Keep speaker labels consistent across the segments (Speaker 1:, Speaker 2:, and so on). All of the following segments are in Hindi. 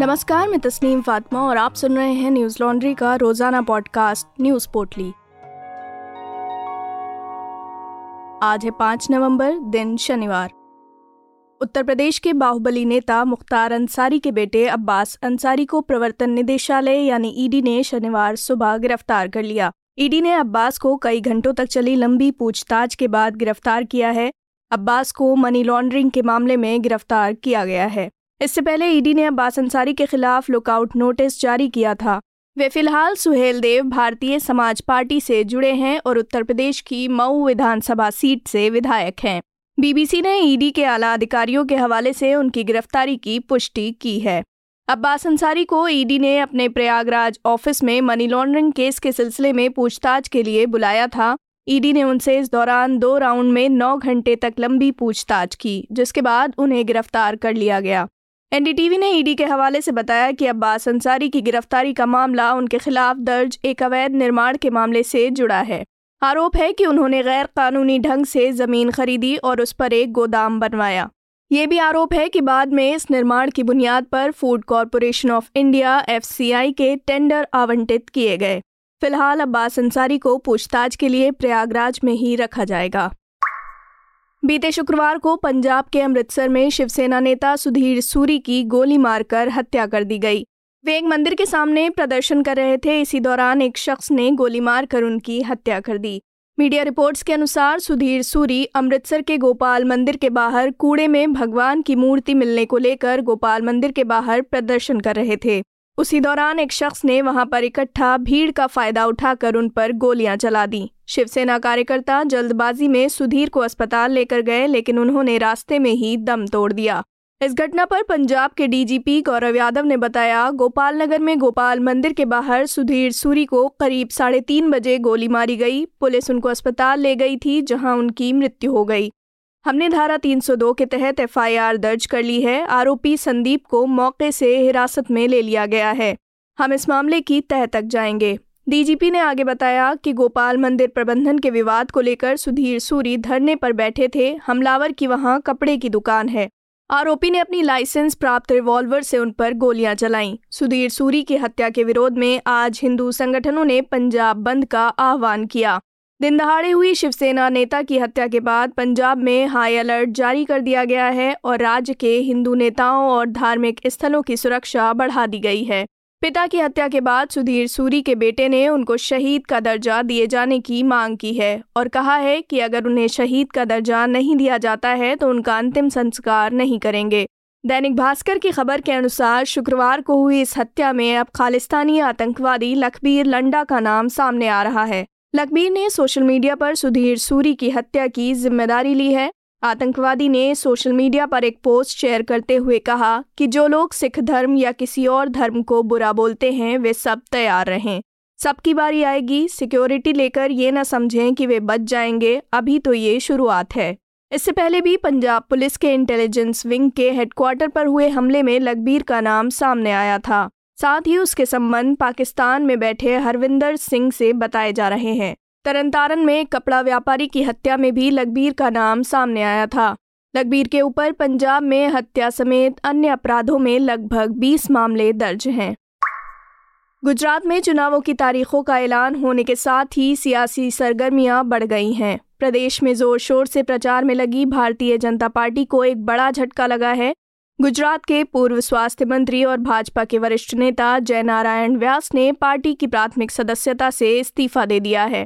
Speaker 1: नमस्कार, मैं तस्नीम फातिमा और आप सुन रहे हैं न्यूज़ लॉन्ड्री का रोज़ाना पॉडकास्ट, न्यूज़ पोर्टली आज है पाँच नवंबर, दिन शनिवार। उत्तर प्रदेश के बाहुबली नेता मुख्तार अंसारी के बेटे अब्बास अंसारी को प्रवर्तन निदेशालय यानी ईडी ने शनिवार सुबह गिरफ़्तार कर लिया। ईडी ने अब्बास को कई घंटों तक चली लंबी पूछताछ के बाद गिरफ़्तार किया है। अब्बास को मनी लॉन्ड्रिंग के मामले में गिरफ़्तार किया गया है। इससे पहले ईडी ने अब्बास अंसारी के खिलाफ लुकआउट नोटिस जारी किया था। वे फ़िलहाल सुहेल देव भारतीय समाज पार्टी से जुड़े हैं और उत्तर प्रदेश की मऊ विधानसभा सीट से विधायक हैं। बीबीसी ने ईडी के आला अधिकारियों के हवाले से उनकी गिरफ्तारी की पुष्टि की है। अब्बास अंसारी को ईडी ने अपने प्रयागराज ऑफ़िस में मनी लॉन्ड्रिंग केस के सिलसिले में पूछताछ के लिए बुलाया था। ईडी ने उनसे इस दौरान दो राउंड में नौ घंटे तक लंबी पूछताछ की, जिसके बाद उन्हें गिरफ़्तार कर लिया गया। एनडीटीवी ने ईडी के हवाले से बताया कि अब्बास अंसारी की गिरफ्तारी का मामला उनके खिलाफ दर्ज एक अवैध निर्माण के मामले से जुड़ा है। आरोप है कि उन्होंने गैर कानूनी ढंग से ज़मीन खरीदी और उस पर एक गोदाम बनवाया। ये भी आरोप है कि बाद में इस निर्माण की बुनियाद पर Food Corporation of India, FCI के टेंडर आवंटित किए गए। फ़िलहाल अब्बास अंसारी को पूछताछ के लिए प्रयागराज में ही रखा जाएगा। बीते शुक्रवार को पंजाब के अमृतसर में शिवसेना नेता सुधीर सूरी की गोली मारकर हत्या कर दी गई। वे एक मंदिर के सामने प्रदर्शन कर रहे थे। इसी दौरान एक शख्स ने गोली मारकर उनकी हत्या कर दी। मीडिया रिपोर्ट्स के अनुसार सुधीर सूरी अमृतसर के गोपाल मंदिर के बाहर कूड़े में भगवान की मूर्ति मिलने को लेकर गोपाल मंदिर के बाहर प्रदर्शन कर रहे थे। उसी दौरान एक शख्स ने वहाँ पर इकट्ठा भीड़ का फ़ायदा उठाकर उन पर गोलियाँ चला दी। शिवसेना कार्यकर्ता जल्दबाजी में सुधीर को अस्पताल लेकर गए, लेकिन उन्होंने रास्ते में ही दम तोड़ दिया। इस घटना पर पंजाब के डीजीपी गौरव यादव ने बताया गोपाल नगर में गोपाल मंदिर के बाहर सुधीर सूरी को करीब साढ़े तीन बजे गोली मारी गई। पुलिस उनको अस्पताल ले गई थी, जहाँ उनकी मृत्यु हो गई। हमने धारा 302 के तहत एफआईआर दर्ज कर ली है। आरोपी संदीप को मौके से हिरासत में ले लिया गया है। हम इस मामले की तह तक जाएँगे। डीजीपी ने आगे बताया कि गोपाल मंदिर प्रबंधन के विवाद को लेकर सुधीर सूरी धरने पर बैठे थे। हमलावर की वहाँ कपड़े की दुकान है। आरोपी ने अपनी लाइसेंस प्राप्त रिवॉल्वर से उन पर गोलियाँ चलाईं। सुधीर सूरी की हत्या के विरोध में आज हिंदू संगठनों ने पंजाब बंद का आह्वान किया। दिन दहाड़े हुई शिवसेना नेता की हत्या के बाद पंजाब में हाई अलर्ट जारी कर दिया गया है और राज्य के हिंदू नेताओं और धार्मिक स्थलों की सुरक्षा बढ़ा दी गई है। पिता की हत्या के बाद सुधीर सूरी के बेटे ने उनको शहीद का दर्जा दिए जाने की मांग की है और कहा है कि अगर उन्हें शहीद का दर्जा नहीं दिया जाता है तो उनका अंतिम संस्कार नहीं करेंगे। दैनिक भास्कर की खबर के अनुसार शुक्रवार को हुई इस हत्या में अब खालिस्तानी आतंकवादी लखबीर लंडा का नाम सामने आ रहा है। लखबीर ने सोशल मीडिया पर सुधीर सूरी की हत्या की ज़िम्मेदारी ली है। आतंकवादी ने सोशल मीडिया पर एक पोस्ट शेयर करते हुए कहा कि जो लोग सिख धर्म या किसी और धर्म को बुरा बोलते हैं, वे सब तैयार रहें। सबकी बारी आएगी, सिक्योरिटी लेकर ये न समझें कि वे बच जाएँगे, अभी तो ये शुरुआत है। इससे पहले भी पंजाब पुलिस के इंटेलिजेंस विंग के हेडक्वार्टर पर हुए हमले में लखबीर का नाम सामने आया था। साथ ही उसके संबंध पाकिस्तान में बैठे हरविंदर सिंह से बताए जा रहे हैं। तरनतारन में कपड़ा व्यापारी की हत्या में भी लखबीर का नाम सामने आया था। लखबीर के ऊपर पंजाब में हत्या समेत अन्य अपराधों में लगभग 20 मामले दर्ज हैं। गुजरात में चुनावों की तारीखों का ऐलान होने के साथ ही सियासी सरगर्मियाँ बढ़ गई हैं। प्रदेश में ज़ोर शोर से प्रचार में लगी भारतीय जनता पार्टी को एक बड़ा झटका लगा है। गुजरात के पूर्व स्वास्थ्य मंत्री और भाजपा के वरिष्ठ नेता जयनारायण व्यास ने पार्टी की प्राथमिक सदस्यता से इस्तीफा दे दिया है।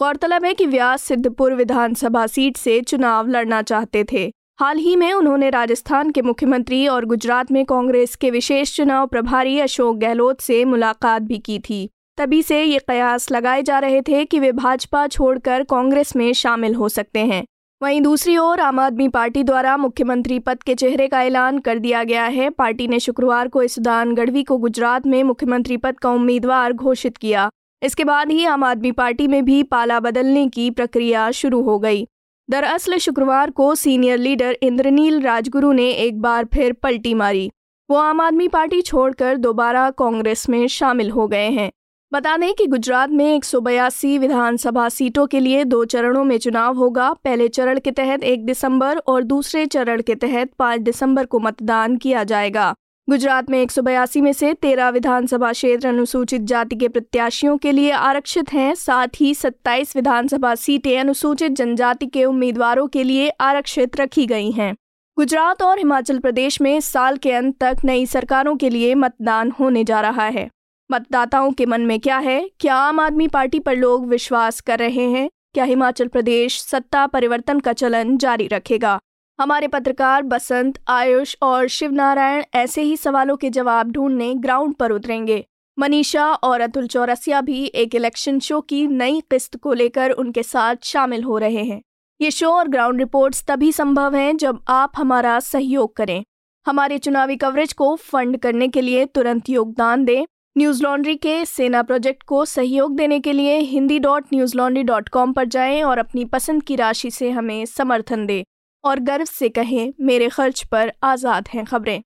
Speaker 1: गौरतलब है कि व्यास सिद्धपुर विधानसभा सीट से चुनाव लड़ना चाहते थे। हाल ही में उन्होंने राजस्थान के मुख्यमंत्री और गुजरात में कांग्रेस के विशेष चुनाव प्रभारी अशोक गहलोत से मुलाकात भी की थी। तभी से ये कयास लगाए जा रहे थे कि वे भाजपा छोड़कर कांग्रेस में शामिल हो सकते हैं। वहीं दूसरी ओर आम आदमी पार्टी द्वारा मुख्यमंत्री पद के चेहरे का ऐलान कर दिया गया है। पार्टी ने शुक्रवार को इसदान गढ़वी को गुजरात में मुख्यमंत्री पद का उम्मीदवार घोषित किया। इसके बाद ही आम आदमी पार्टी में भी पाला बदलने की प्रक्रिया शुरू हो गई। दरअसल शुक्रवार को सीनियर लीडर इंद्रनील राजगुरु ने एक बार फिर पलटी मारी। वो आम आदमी पार्टी छोड़कर दोबारा कांग्रेस में शामिल हो गए हैं। बता दें कि गुजरात में एक सौ बयासी विधानसभा सीटों के लिए दो चरणों में चुनाव होगा। पहले चरण के तहत एक दिसंबर और दूसरे चरण के तहत पाँच दिसंबर को मतदान किया जाएगा। गुजरात में एक सौ बयासी में से तेरह विधानसभा क्षेत्र अनुसूचित जाति के प्रत्याशियों के लिए आरक्षित हैं। साथ ही 27 विधानसभा सीटें अनुसूचित जनजाति के उम्मीदवारों के लिए आरक्षित रखी गई हैं। गुजरात और हिमाचल प्रदेश में साल के अंत तक नई सरकारों के लिए मतदान होने जा रहा है। मतदाताओं के मन में क्या है? क्या आम आदमी पार्टी पर लोग विश्वास कर रहे हैं? क्या हिमाचल प्रदेश सत्ता परिवर्तन का चलन जारी रखेगा? हमारे पत्रकार बसंत, आयुष और शिव नारायण ऐसे ही सवालों के जवाब ढूँढने ग्राउंड पर उतरेंगे। मनीषा और अतुल चौरसिया भी एक इलेक्शन शो की नई किस्त को लेकर उनके साथ शामिल हो रहे हैं। ये शो और ग्राउंड रिपोर्ट्स तभी संभव हैं जब आप हमारा सहयोग करें। हमारे चुनावी कवरेज को फंड करने के लिए तुरंत योगदान दें। न्यूज़ लॉन्ड्री के सेना प्रोजेक्ट को सहयोग देने के लिए Hindi dot Newslaundry dot com पर जाएँ और अपनी पसंद की राशि से हमें समर्थन दें और गर्व से कहें, मेरे खर्च पर आज़ाद हैं खबरें।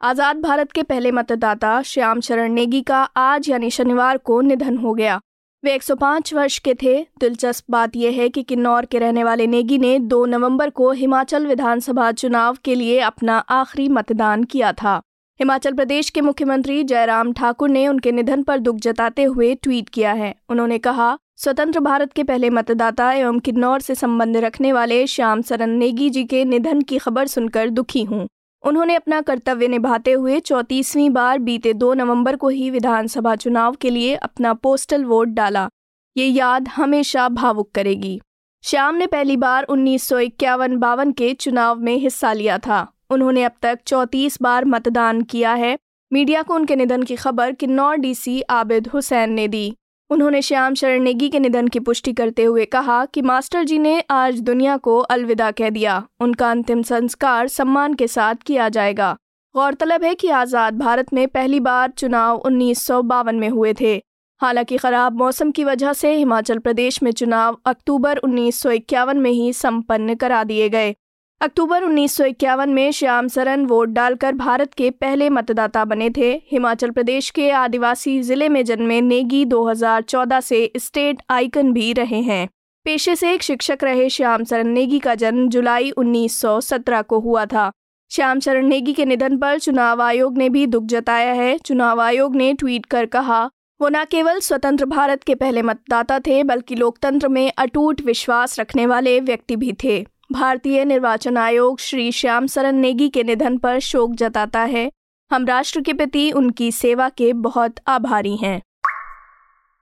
Speaker 1: आज़ाद भारत के पहले मतदाता श्याम शरण नेगी का आज यानी शनिवार को निधन हो गया। वे 105 वर्ष के थे। दिलचस्प बात यह है कि किन्नौर के रहने वाले नेगी ने 2 नवंबर को हिमाचल विधानसभा चुनाव के लिए अपना आखिरी मतदान किया था। हिमाचल प्रदेश के मुख्यमंत्री जयराम ठाकुर ने उनके निधन पर दुख जताते हुए ट्वीट किया है। उन्होंने कहा, स्वतंत्र भारत के पहले मतदाता एवं किन्नौर से संबंध रखने वाले श्याम सरन नेगी जी के निधन की खबर सुनकर दुखी हूँ। उन्होंने अपना कर्तव्य निभाते हुए चौंतीसवीं बार बीते दो नवंबर को ही विधानसभा चुनाव के लिए अपना पोस्टल वोट डाला। ये याद हमेशा भावुक करेगी। श्याम ने पहली बार उन्नीस सौ इक्यावन बावन के चुनाव में हिस्सा लिया था। उन्होंने अब तक चौतीस बार मतदान किया है। मीडिया को उनके निधन की खबर किन्नौर डीसी आबिद हुसैन ने दी। उन्होंने श्याम शरण नेगी के निधन की पुष्टि करते हुए कहा कि मास्टर जी ने आज दुनिया को अलविदा कह दिया। उनका अंतिम संस्कार सम्मान के साथ किया जाएगा। गौरतलब है कि आज़ाद भारत में पहली बार चुनाव उन्नीस सौ बावन में हुए थे। हालाँकि खराब मौसम की वजह से हिमाचल प्रदेश में चुनाव अक्टूबर उन्नीस सौ इक्यावन में ही संपन्न करा दिए गए। अक्टूबर उन्नीस सौ इक्यावन में श्याम सरन वोट डालकर भारत के पहले मतदाता बने थे। हिमाचल प्रदेश के आदिवासी ज़िले में जन्मे नेगी 2014 से स्टेट आइकन भी रहे हैं। पेशे से एक शिक्षक रहे श्याम सरन नेगी का जन्म जुलाई 1917 को हुआ था। श्याम शरण नेगी के निधन पर चुनाव आयोग ने भी दुख जताया है। चुनाव आयोग ने ट्वीट कर कहा, वो न केवल स्वतंत्र भारत के पहले मतदाता थे, बल्कि लोकतंत्र में अटूट विश्वास रखने वाले व्यक्ति भी थे। भारतीय निर्वाचन आयोग श्री श्याम सरन नेगी के निधन पर शोक जताता है। हम राष्ट्र के प्रति उनकी सेवा के बहुत आभारी हैं।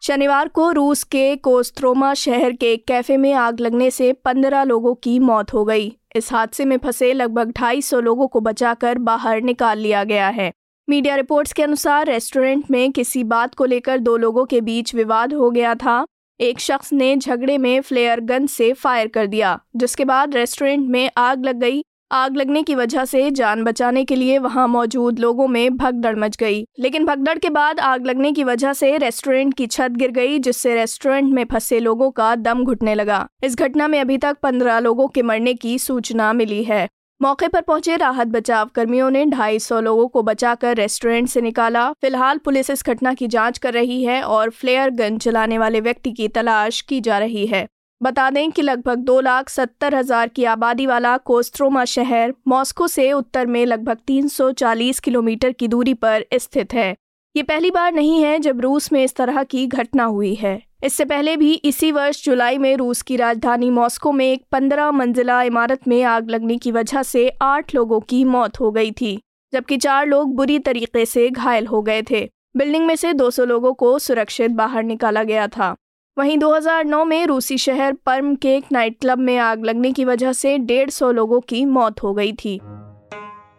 Speaker 1: शनिवार को रूस के कोस्त्रोमा शहर के एक कैफ़े में आग लगने से पंद्रह लोगों की मौत हो गई। इस हादसे में फंसे लगभग ढाई सौ लोगों को बचाकर बाहर निकाल लिया गया है। मीडिया रिपोर्ट्स के अनुसार रेस्टोरेंट में किसी बात को लेकर दो लोगों के बीच विवाद हो गया था। एक शख्स ने झगड़े में फ्लेयर गन से फायर कर दिया, जिसके बाद रेस्टोरेंट में आग लग गई। आग लगने की वजह से जान बचाने के लिए वहाँ मौजूद लोगों में भगदड़ मच गई। लेकिन भगदड़ के बाद आग लगने की वजह से रेस्टोरेंट की छत गिर गई, जिससे रेस्टोरेंट में फंसे लोगों का दम घुटने लगा। इस घटना में अभी तक पंद्रह लोगों के मरने की सूचना मिली है। मौके पर पहुँचे राहत बचाव कर्मियों ने 250 लोगों को बचाकर रेस्टोरेंट से निकाला। फ़िलहाल पुलिस इस घटना की जाँच कर रही है और फ्लेयर गन चलाने वाले व्यक्ति की तलाश की जा रही है। बता दें कि लगभग दो लाख सत्तर हज़ार की आबादी वाला कोस्त्रोमा शहर मॉस्को से उत्तर में लगभग 340 किलोमीटर की दूरी पर स्थित है। ये पहली बार नहीं है जब रूस में इस तरह की घटना हुई है। इससे पहले भी इसी वर्ष जुलाई में रूस की राजधानी मॉस्को में एक पंद्रह मंजिला इमारत में आग लगने की वजह से आठ लोगों की मौत हो गई थी, जबकि चार लोग बुरी तरीके से घायल हो गए थे। बिल्डिंग में से 200 लोगों को सुरक्षित बाहर निकाला गया था। वहीं 2009 में रूसी शहर पर्म के एक नाइट क्लब में आग लगने की वजह से डेढ़ सौ लोगों की मौत हो गई थी।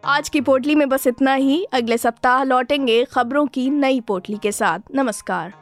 Speaker 1: आज की पोटली में बस इतना ही। अगले सप्ताह लौटेंगे खबरों की नई पोटली के साथ। नमस्कार।